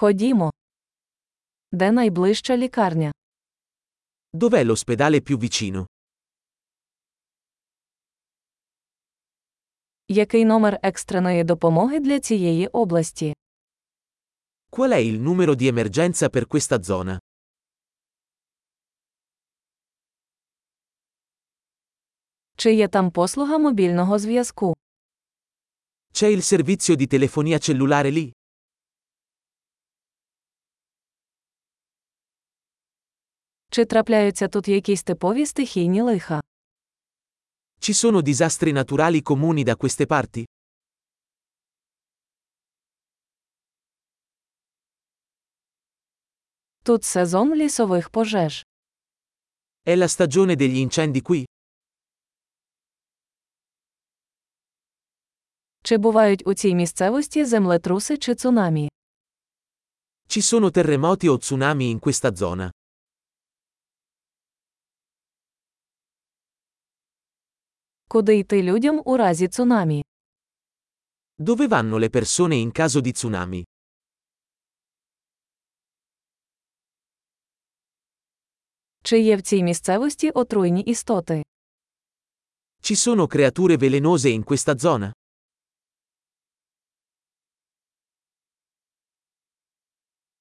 Ходімо. Де найближча лікарня? Dov'è l'ospedale più vicino? Який номер екстреної допомоги для цієї області? Qual è il numero di emergenza per questa zona? Чи є там послуга мобільного зв'язку? C'è il servizio di telefonia cellulare lì? Чи трапляються тут якісь типові стихійні лиха? Ci sono disastri naturali comuni da queste parti? Тут сезон лісових пожеж. È la stagione degli incendi qui? Чи бувають у цій місцевості землетруси чи цунамі? Ci sono terremoti o tsunami in questa zona? Куди йти людям у разі цунамі? Dove vanno le persone in caso di tsunami? Чи є в цій місцевості отруйні істоти? Ci sono creature velenose in questa zona?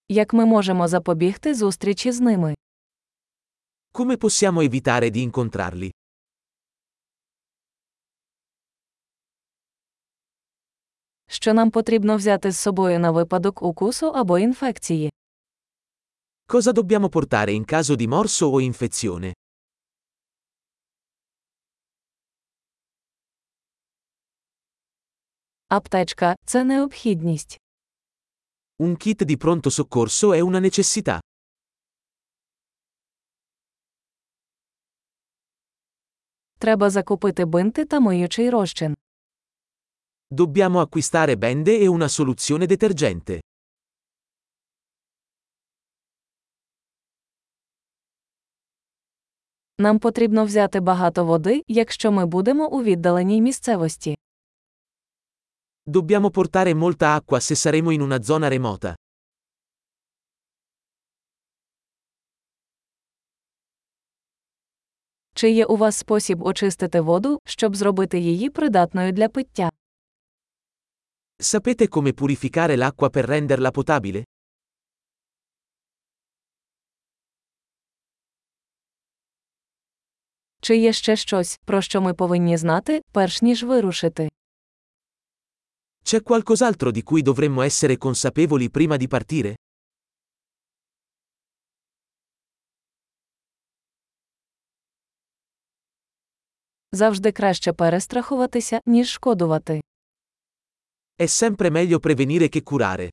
Як ми можемо запобігти зустрічі з ними? Come possiamo evitare di incontrarli? Що нам потрібно взяти з собою на випадок укусу або інфекції? Cosa dobbiamo portare in caso di morso o infezione? Аптечка це необхідність. Un kit di pronto soccorso è una necessità. Треба закупити бинти та миючий розчин. Dobbiamo acquistare bende e una soluzione detergente. Нам потрібно взяти багато води, якщо ми будемо у віддаленій місцевості. Dobbiamo portare molta acqua se saremo in una zona remota. Чи є у вас спосіб очистити воду, щоб зробити її придатною для пиття? Sapete come purificare l'acqua per renderla potabile? Чи є ще щось, про що ми повинні знати, перш ніж вирушити? C'è qualcos'altro di cui dovremmo essere consapevoli prima di partire? Завжди краще перестрахуватися, ніж шкодувати. È sempre meglio prevenire che curare.